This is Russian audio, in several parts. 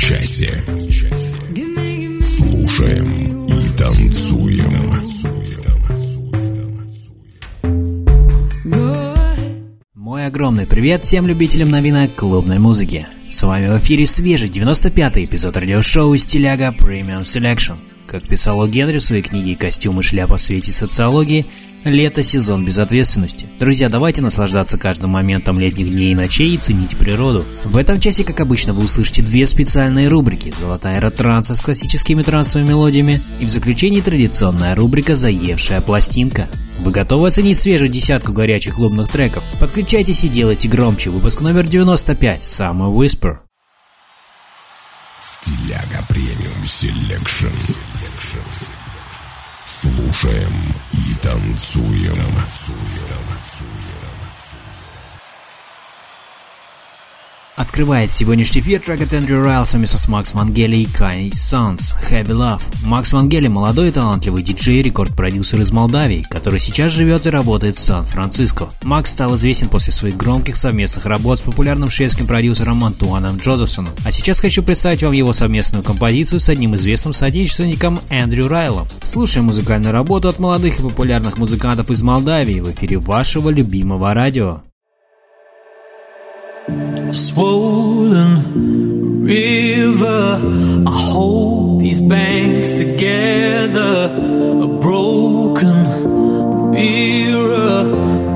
Часе. Слушаем и танцуем. Мой огромный привет всем любителям новинок клубной музыки. С вами в эфире свежий 95-й эпизод радиошоу «Стиляга Premium Selection». Как писал О. Генри в своей книге «Костюм и шляпа в свете социологии», лето – сезон безответственности. Друзья, давайте наслаждаться каждым моментом летних дней и ночей и ценить природу. В этом часе, как обычно, вы услышите две специальные рубрики «Золотая эра транса» с классическими трансовыми мелодиями и в заключении традиционная рубрика «Заевшая пластинка». Вы готовы оценить свежую десятку горячих клубных треков? Подключайтесь и делайте громче. Выпуск номер 95. Summer Whisper. Стиляга Premium Selection. Слушаем и танцуем. Открывает сегодняшний эфир трек от Эндрю Райела вместе с Макс Вангели и Кай Сонс «Heavy Love». Макс Вангели – молодой и талантливый диджей, рекорд-продюсер из Молдавии, который сейчас живет и работает в Сан-Франциско. Макс стал известен после своих громких совместных работ с популярным шведским продюсером Антуаном Джозефсоном. А сейчас хочу представить вам его совместную композицию с одним известным соотечественником Эндрю Райлом. Слушаем музыкальную работу от молодых и популярных музыкантов из Молдавии в эфире вашего любимого радио. Swollen river. I hold these banks together. A broken mirror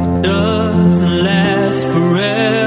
it doesn't last forever.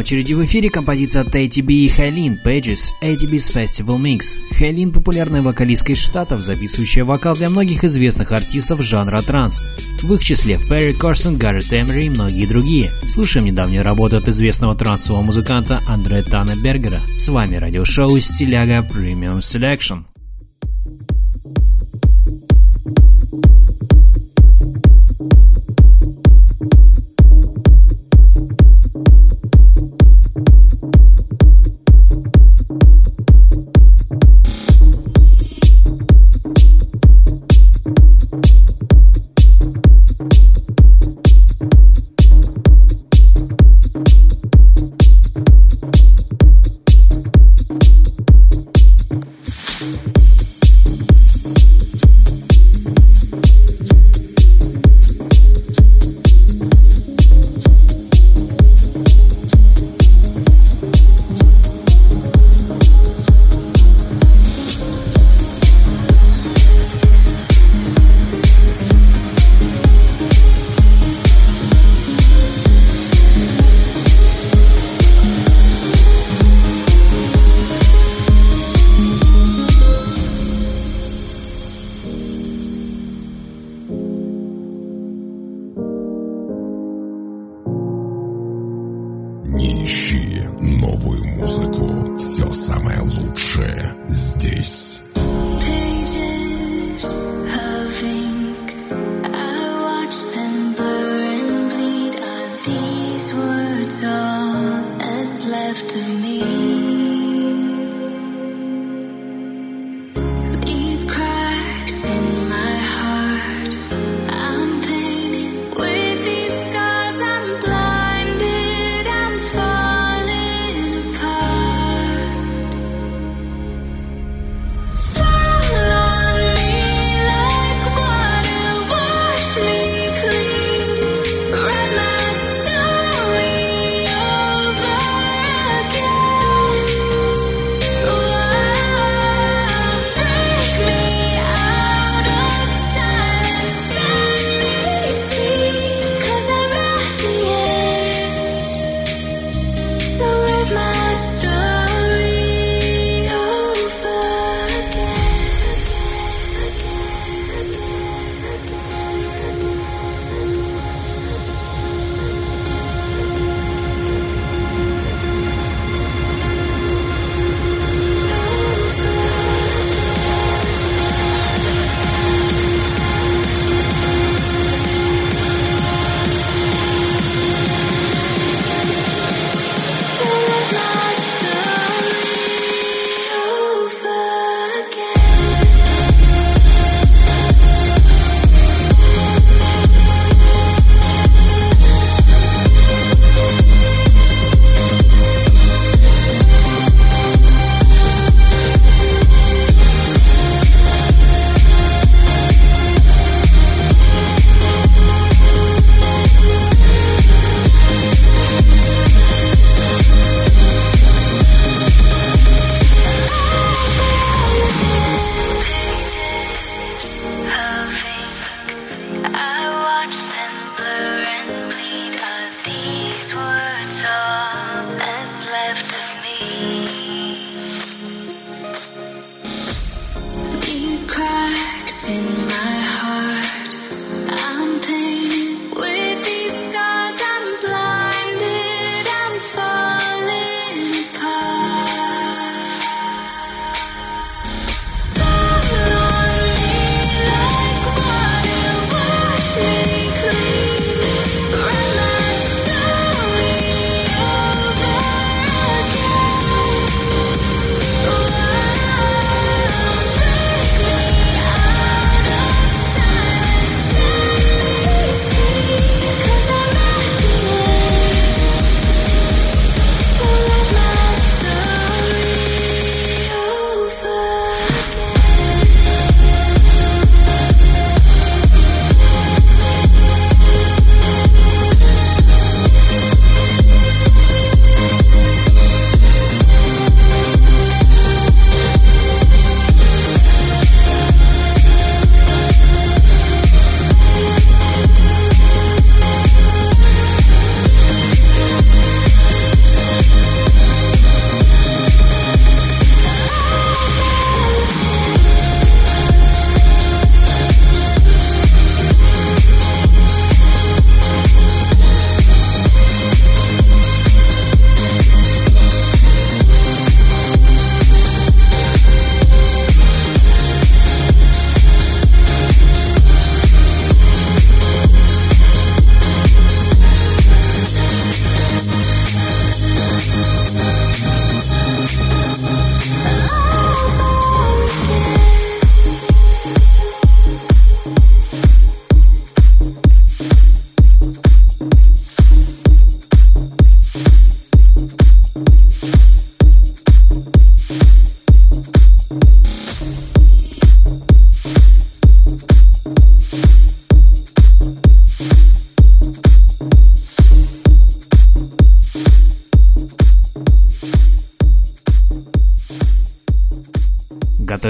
очереди в эфире композиция от ATB и Хайлин Pages ATB's Festival Mix. Хайлин – популярная вокалистка из Штатов, записывающая вокал для многих известных артистов жанра транс, в их числе Перри Корсон, Гаррет Эмери и многие другие. Слушаем недавнюю работу от известного трансового музыканта Андре Танебергера. С вами радиошоу «Стиляга Premium Selection».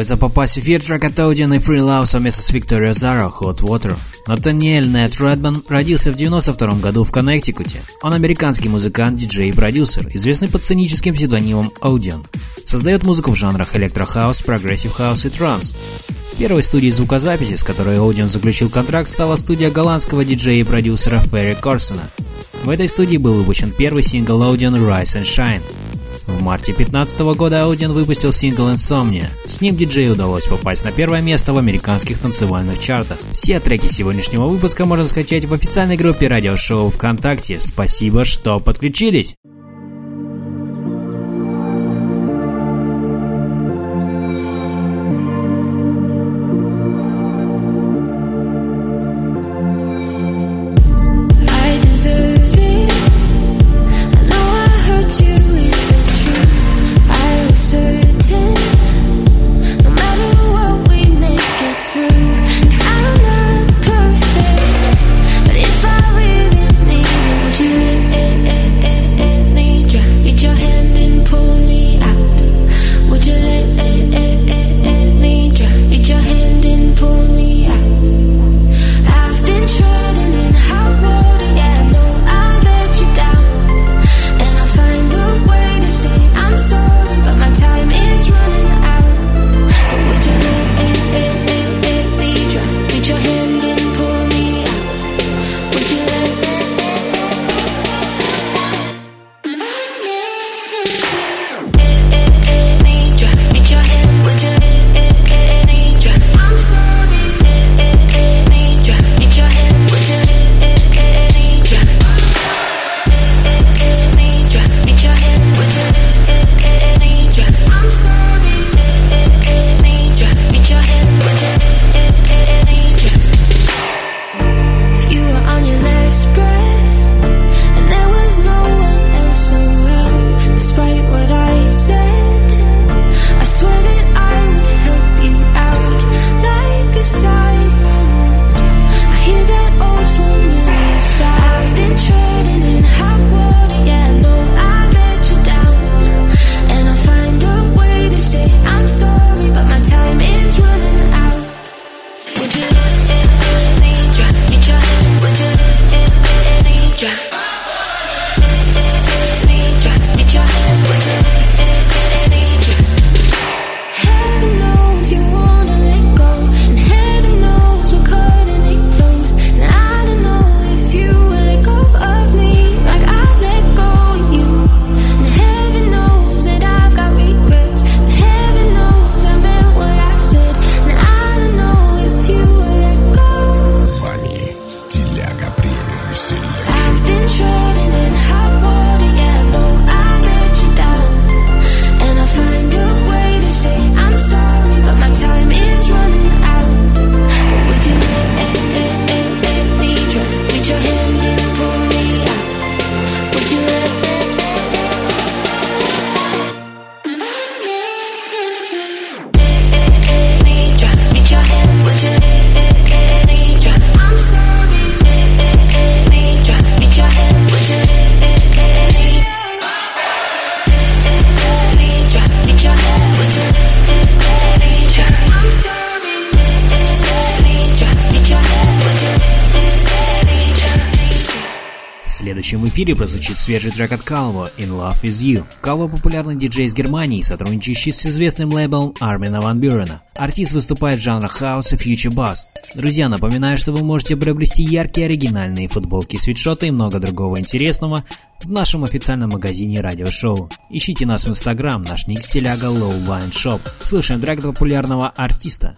Готовится попасть в эфир трек от Audien и Freelaw совместно с Викторио Зара «Hot Water». Натаниэль Нейт Ратбан родился в 92 году в Коннектикуте. Он американский музыкант, диджей и продюсер, известный под сценическим псевдонимом Audien. Создает музыку в жанрах электрохаус, прогрессив хаус и транс. Первой студией звукозаписи, с которой Audien заключил контракт, стала студия голландского диджея и продюсера Ферри Корсона. В этой студии был выпущен первый сингл Audien Rise and Shine. В марте 2015 года Аудиан выпустил сингл «Insomnia». С ним диджею удалось попасть на первое место в американских танцевальных чартах. Все треки сегодняшнего выпуска можно скачать в официальной группе радиошоу ВКонтакте. Спасибо, что подключились! эфире прозвучит свежий трек от Calvo «In Love With You». Calvo – популярный диджей из Германии, сотрудничающий с известным лейблом Армина Ван Бюрена. Артист выступает в жанрах хаос и фьючер бас. Друзья, напоминаю, что вы можете приобрести яркие оригинальные футболки, свитшоты и много другого интересного в нашем официальном магазине радиошоу. Ищите нас в Инстаграм, наш ник стиляга Low Wine Shop. Слушаем трек популярного артиста.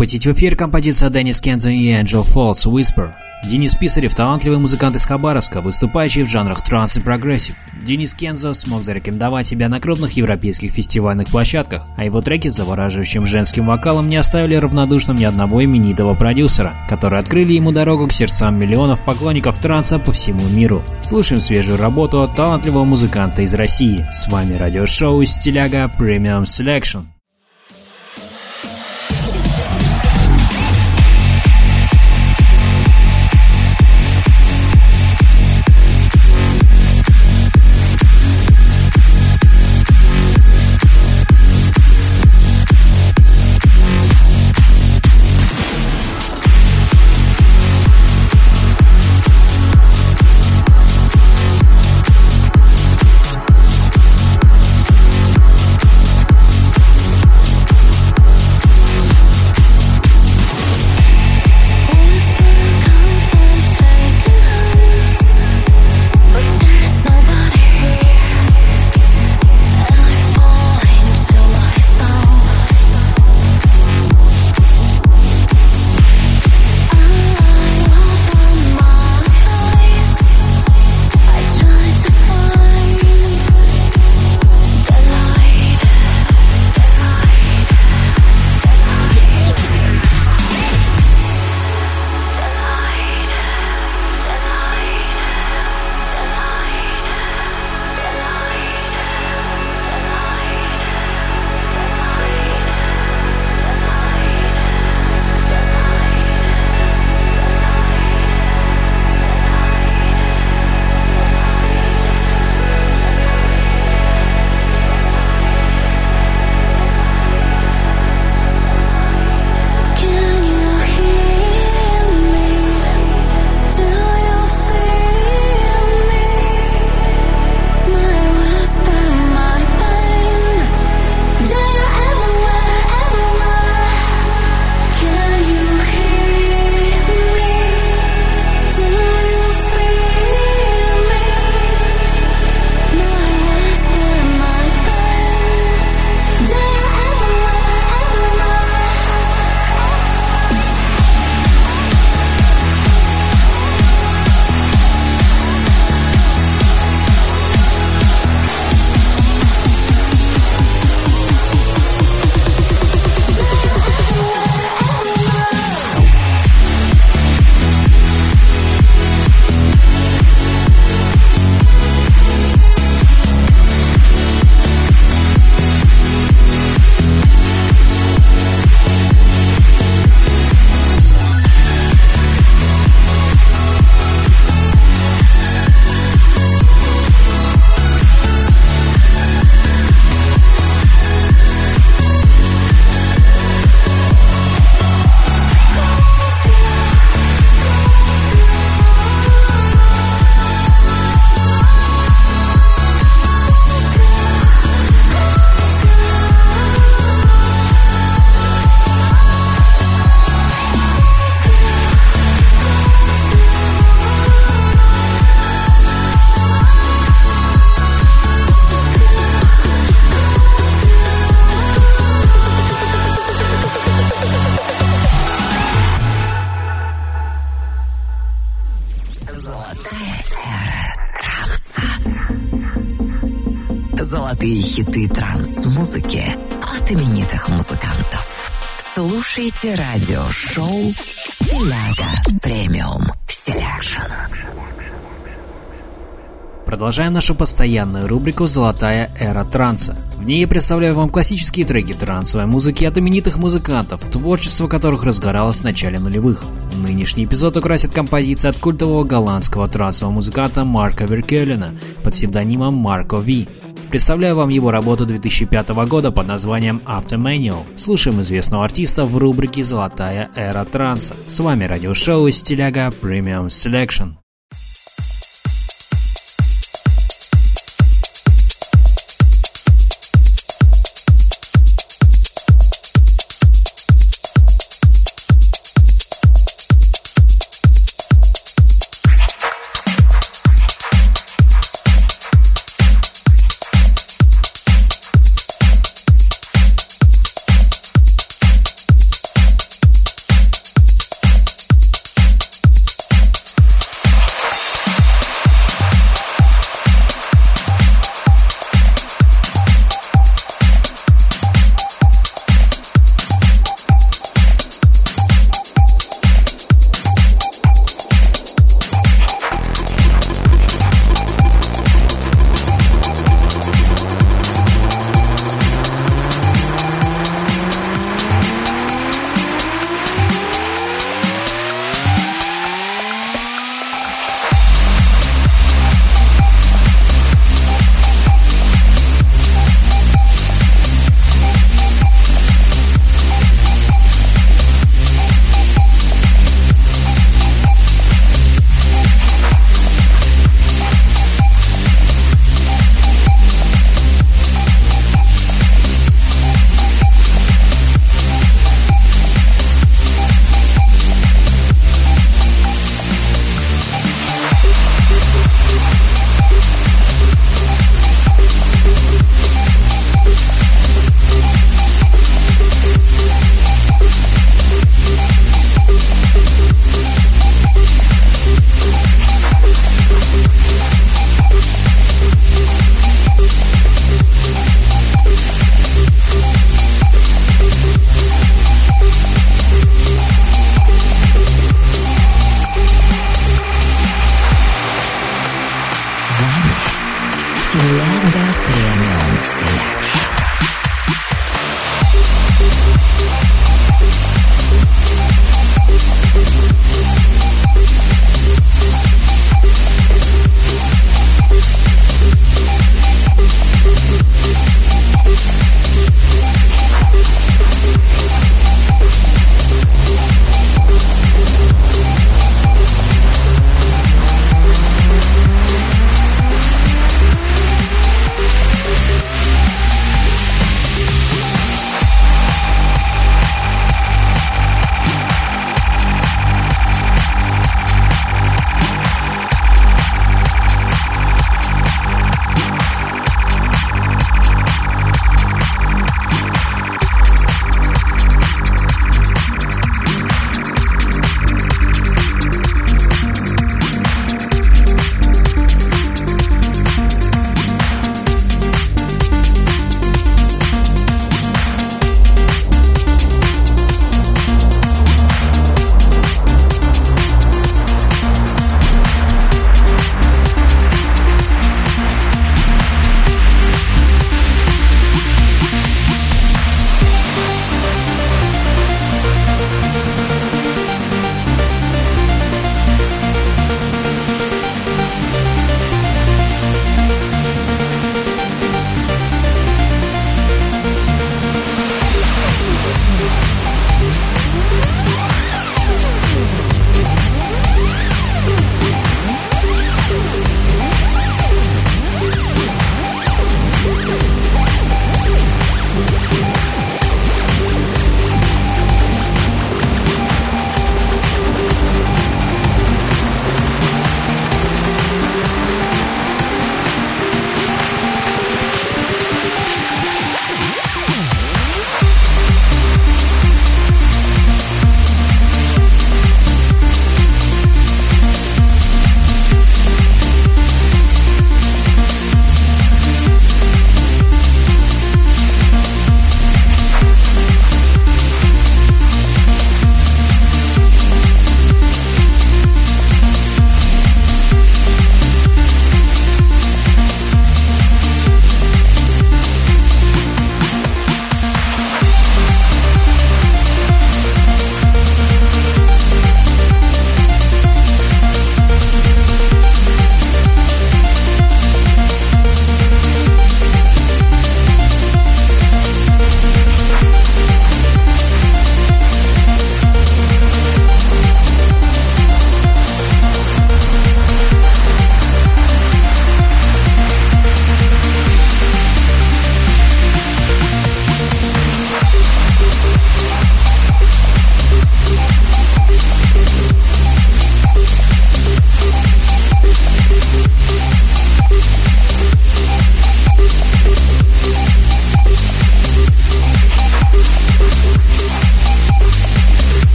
Готов запустить в эфир композицию Деннис Кензо и Angel Falls Whisper. Денис Писарев – талантливый музыкант из Хабаровска, выступающий в жанрах транс и прогрессив. Денис Кензо смог зарекомендовать себя на крупных европейских фестивальных площадках, а его треки с завораживающим женским вокалом не оставили равнодушным ни одного именитого продюсера, которые открыли ему дорогу к сердцам миллионов поклонников транса по всему миру. Слушаем свежую работу от талантливого музыканта из России. С вами радиошоу «Стиляга Premium Selection». Радиошоу «Стиляга Premium Selection». Продолжаем нашу постоянную рубрику «Золотая эра транса». В ней я представляю вам классические треки трансовой музыки от именитых музыкантов, творчество которых разгоралось в начале нулевых. Нынешний эпизод украсит композиция от культового голландского трансового музыканта Марка Веркелена под псевдонимом Марко Ви. Представляю вам его работу 2005 года под названием Automanual. Слушаем известного артиста в рубрике «Золотая эра транса». С вами радиошоу «Стиляга Premium Selection».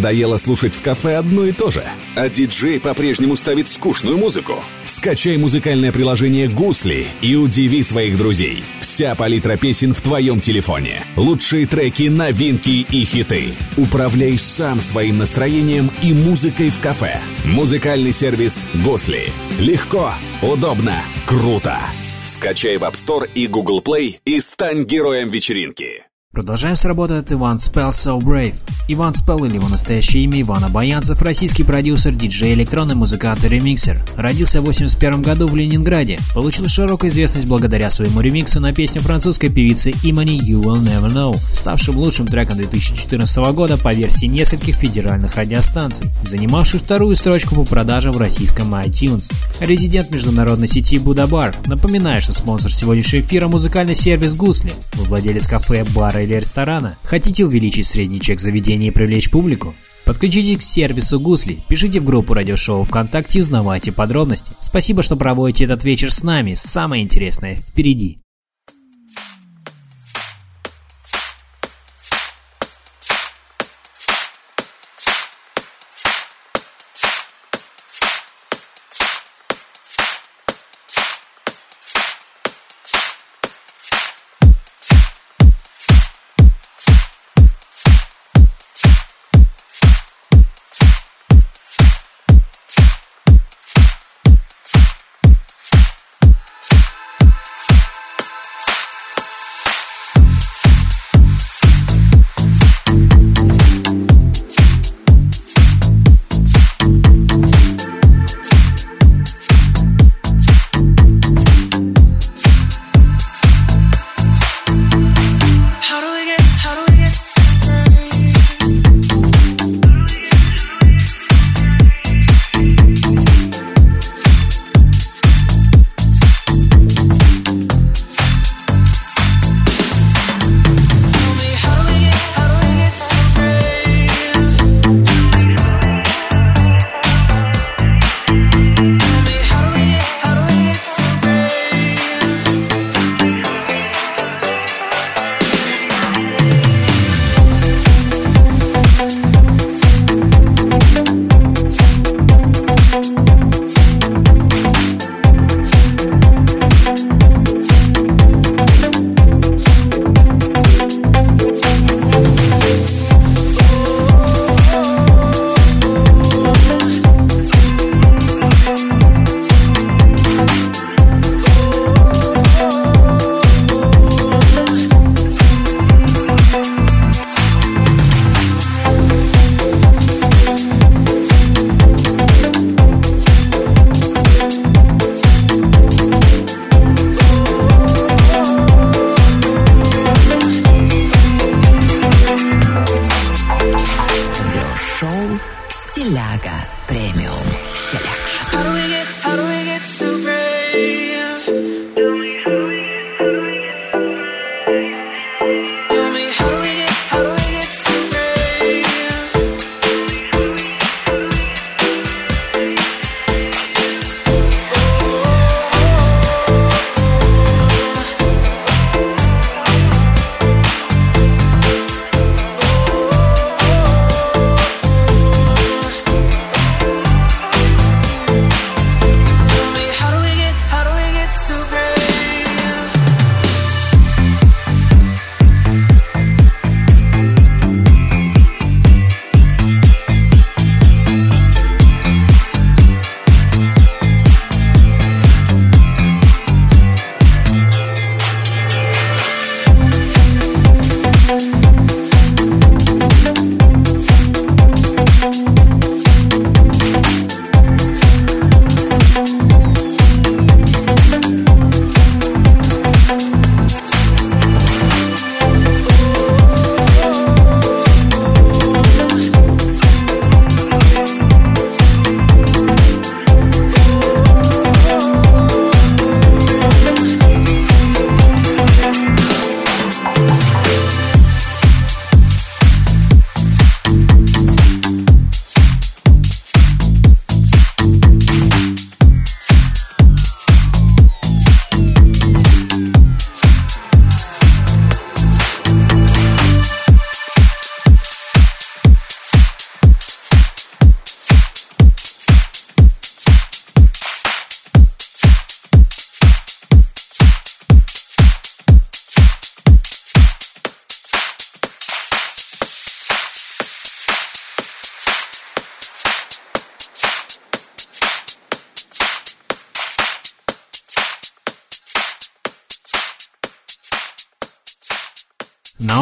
Надоело слушать в кафе одно и то же, а диджей по-прежнему ставит скучную музыку? Скачай музыкальное приложение «Гусли» и удиви своих друзей. Вся палитра песен в твоем телефоне. Лучшие треки, новинки и хиты. Управляй сам своим настроением и музыкой в кафе. Музыкальный сервис «Гусли». Легко, удобно, круто. Скачай в App Store и Google Play и стань героем вечеринки. Продолжаем с работы от Иван Spell So Brave. Иван Спелл или его настоящее имя Иван Абаянцев, российский продюсер, диджей, электронный музыкант и ремиксер. Родился в 81 году в Ленинграде. Получил широкую известность благодаря своему ремиксу на песню французской певицы Имани You Will Never Know, ставшим лучшим треком 2014 года по версии нескольких федеральных радиостанций, занимавший вторую строчку по продажам в российском iTunes. Резидент международной сети Будабар. Напоминаю, что спонсор сегодняшнего эфира музыкальный сервис Гусли. Владелец кафе, бара или ресторана. Хотите увеличить средний чек заведения и привлечь публику? Подключитесь к сервису Гусли, пишите в группу радиошоу ВКонтакте и узнавайте подробности. Спасибо, что проводите этот вечер с нами. Самое интересное впереди.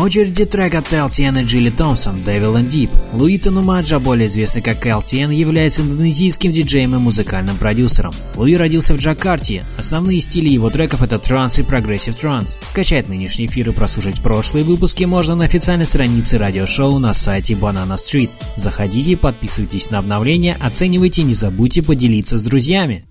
Очереди трек от LTN и Джилли Томпсон «Devil and Deep». Луи Танумаджа, более известный как LTN, является индонезийским диджеем и музыкальным продюсером. Луи родился в Джакарте. Основные стили его треков это транс и прогрессив транс. Скачать нынешний эфир и прослушать прошлые выпуски можно на официальной странице радиошоу на сайте Banana Street. Заходите, подписывайтесь на обновления, оценивайте и не забудьте поделиться с друзьями.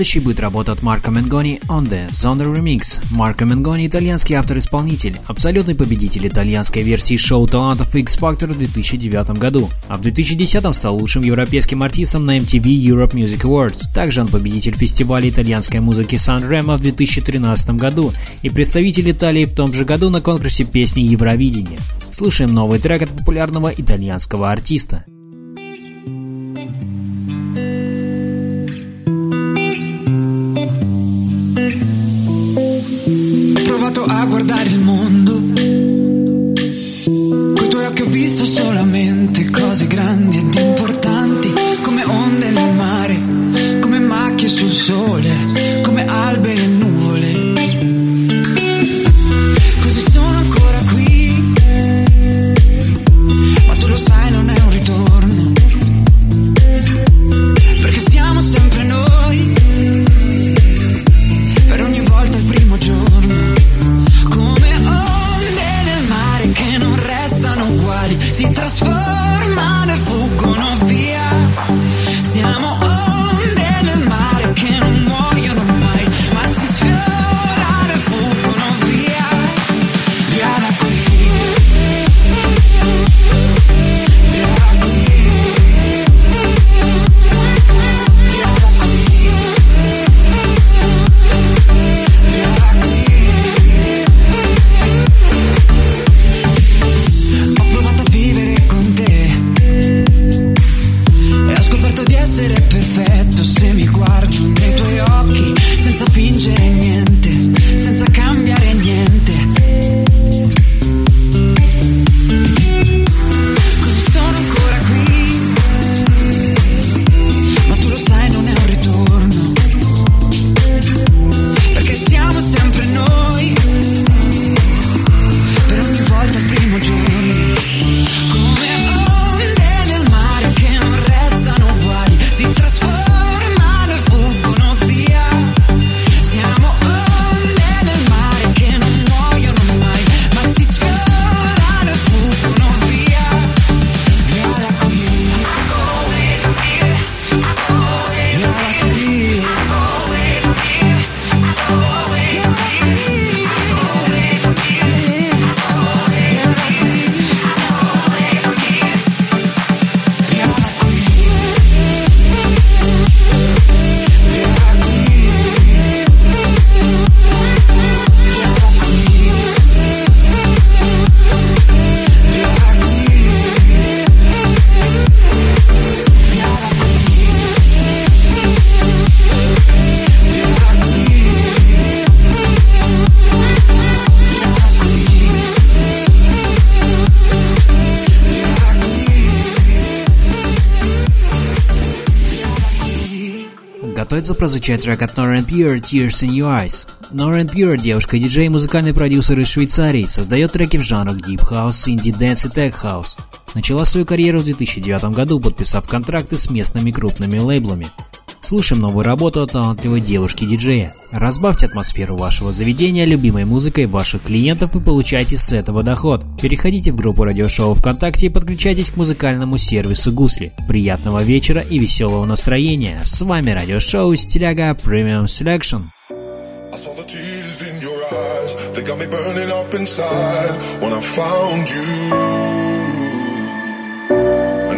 Следующий будет работа от Марко Менгони On The Zonder Remix. Марко Менгони – итальянский автор-исполнитель, абсолютный победитель итальянской версии шоу талантов X Factor в 2009 году, а в 2010 стал лучшим европейским артистом на MTV Europe Music Awards. Также он победитель фестиваля итальянской музыки Сан-Ремо в 2013 году и представитель Италии в том же году на конкурсе песни Евровидения. Слушаем новый трек от популярного итальянского артиста. Прозвучать трек от Northern Pure Tears in Your Eyes. Northern Pure, девушка-диджей и музыкальный продюсер из Швейцарии, создает треки в жанрах Deep House, Indie Dance и Tech House. Начала свою карьеру в 2009 году, подписав контракты с местными крупными лейблами. Слушаем новую работу от талантливой девушки-диджея. Разбавьте атмосферу вашего заведения любимой музыкой ваших клиентов и получайте с этого доход. Переходите в группу радиошоу ВКонтакте и подключайтесь к музыкальному сервису Гусли. Приятного вечера и веселого настроения. С вами радиошоу Стиляга your eyes, they got me burning up inside when I found you.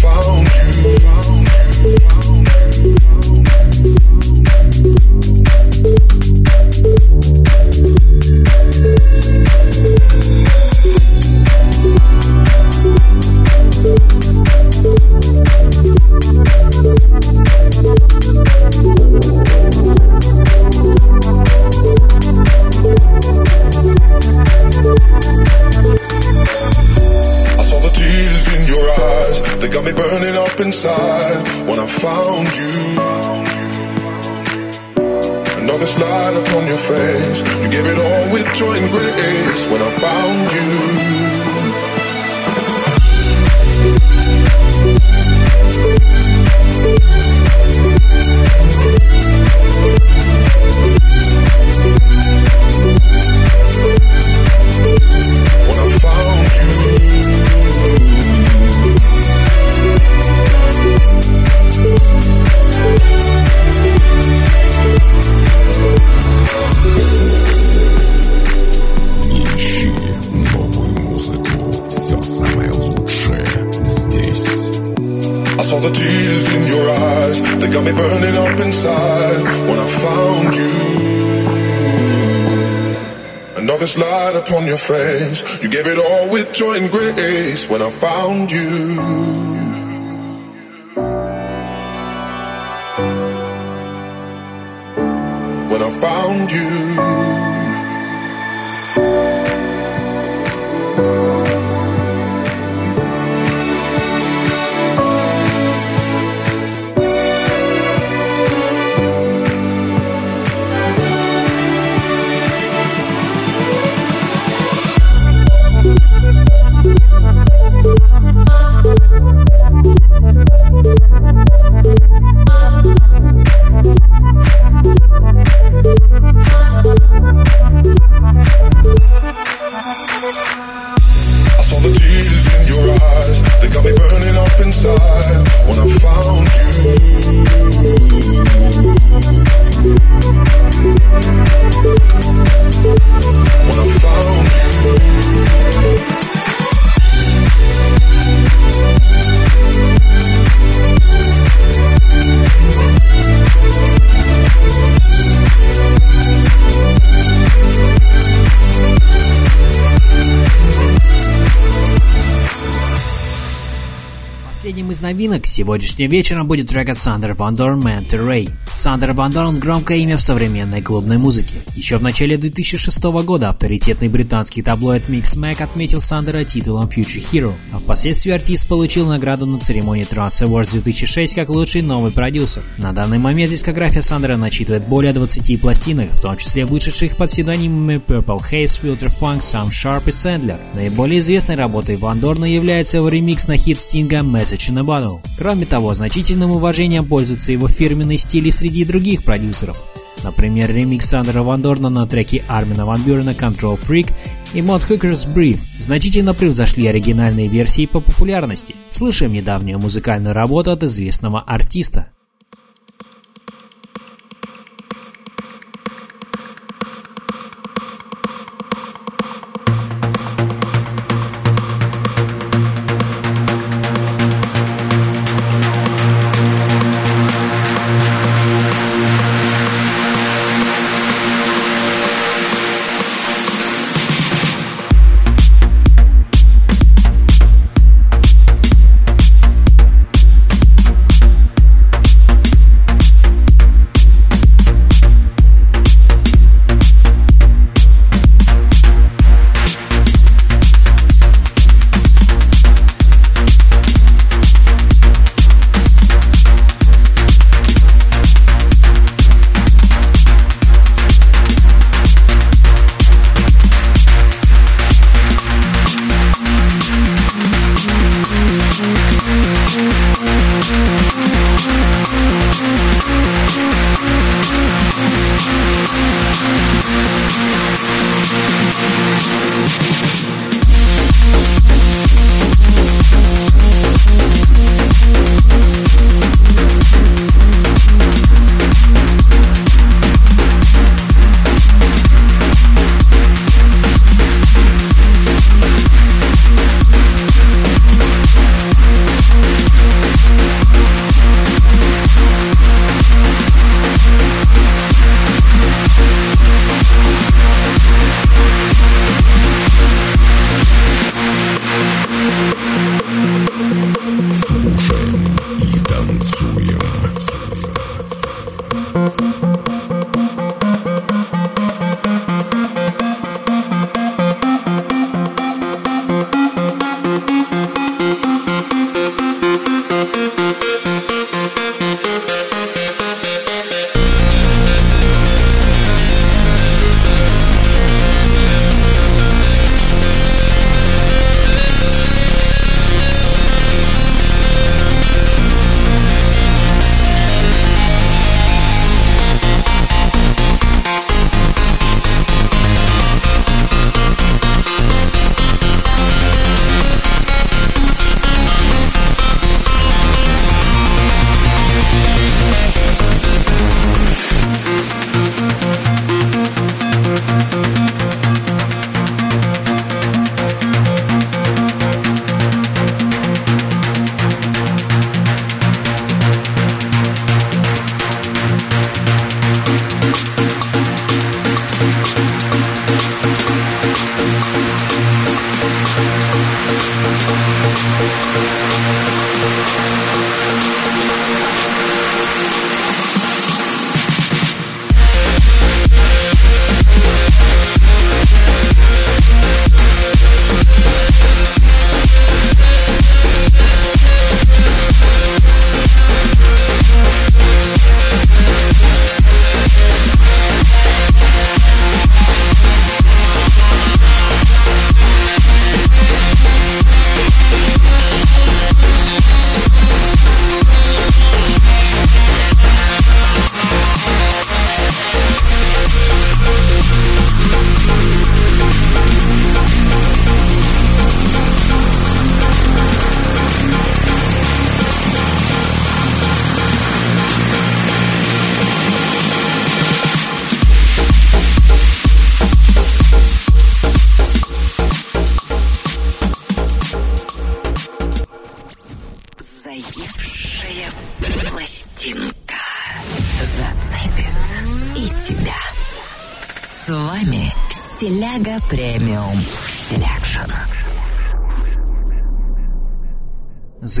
phone. Your face, you gave it all with joy and grace when I found you. When I found you. Последним из новинок сегодняшним вечером будет трек от Сандер Ван Дорн Manta Ray. Сандер Ван громкое имя в современной клубной музыке. Еще в начале 2006 года авторитетный британский таблоид Mixmag отметил Сандера титулом Future Hero, а впоследствии артист получил награду на церемонии Trance Awards 2006 как лучший новый продюсер. На данный момент дискография Сандера насчитывает более 20 пластинок, в том числе вышедших под псевдонимами Purple Haze, Filter Funk, Sam Sharp и Sandler. Наиболее известной работой Ван Дорна является его ремикс на хит Стинга Message in a Bottle. Кроме того, значительным уважением пользуется его фирменный стиль и среди других продюсеров. Например, ремикс Сандера Ван Дорна на треки Армина Ван Бюрена Control Freak и Mod Hooker's Brief значительно превзошли оригинальные версии по популярности. Слышим недавнюю музыкальную работу от известного артиста.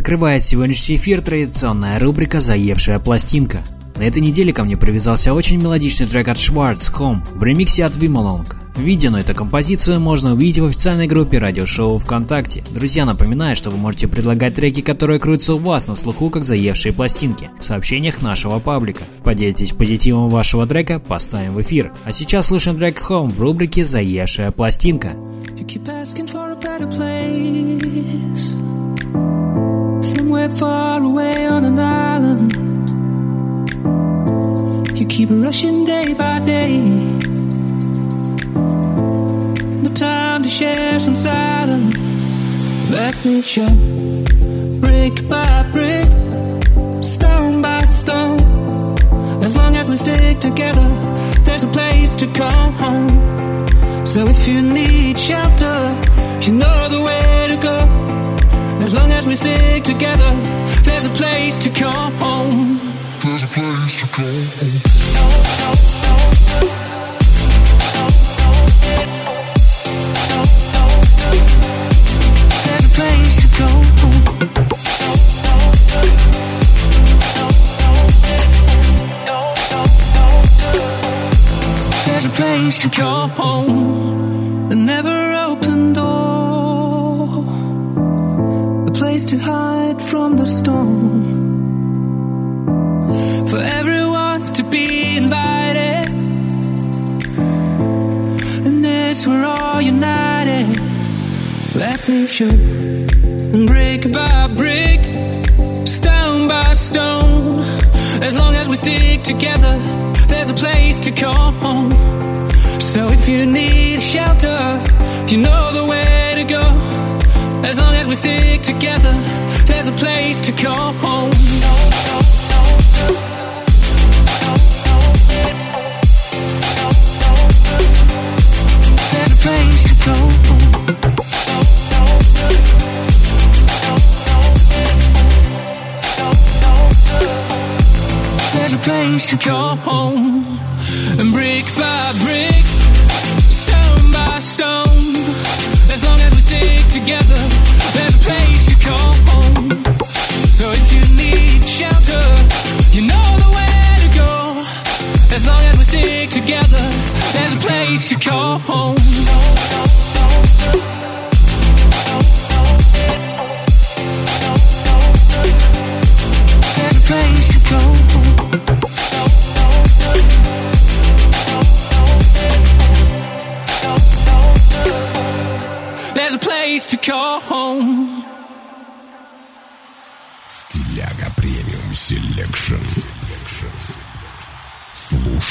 Закрывает сегодняшний эфир традиционная рубрика «Заевшая пластинка». На этой неделе ко мне привязался очень мелодичный трек от Schwartz Home в ремиксе от Vimalong. Видео на эту композицию можно увидеть в официальной группе радиошоу ВКонтакте. Друзья, напоминаю, что вы можете предлагать треки, которые крутятся у вас на слуху, как заевшие пластинки, в сообщениях нашего паблика. Поделитесь позитивом вашего трека, поставим в эфир. А сейчас слушаем трек Home в рубрике «Заевшая пластинка». You keep. Somewhere far away on an island. You keep rushing day by day. No time to share some silence. Me show. Brick by brick, stone by stone. As long as we stick together, there's a place to call home. So if you need shelter, you know the way to go. As long as we stick together, there's a place to call home. There's a place to go. There's a place to go home. There's a place to call home. And brick by brick, stone by stone. As long as we stick together, there's a place to call home. So if you need shelter, you know the way to go. As long as we stick together, there's a place to call home.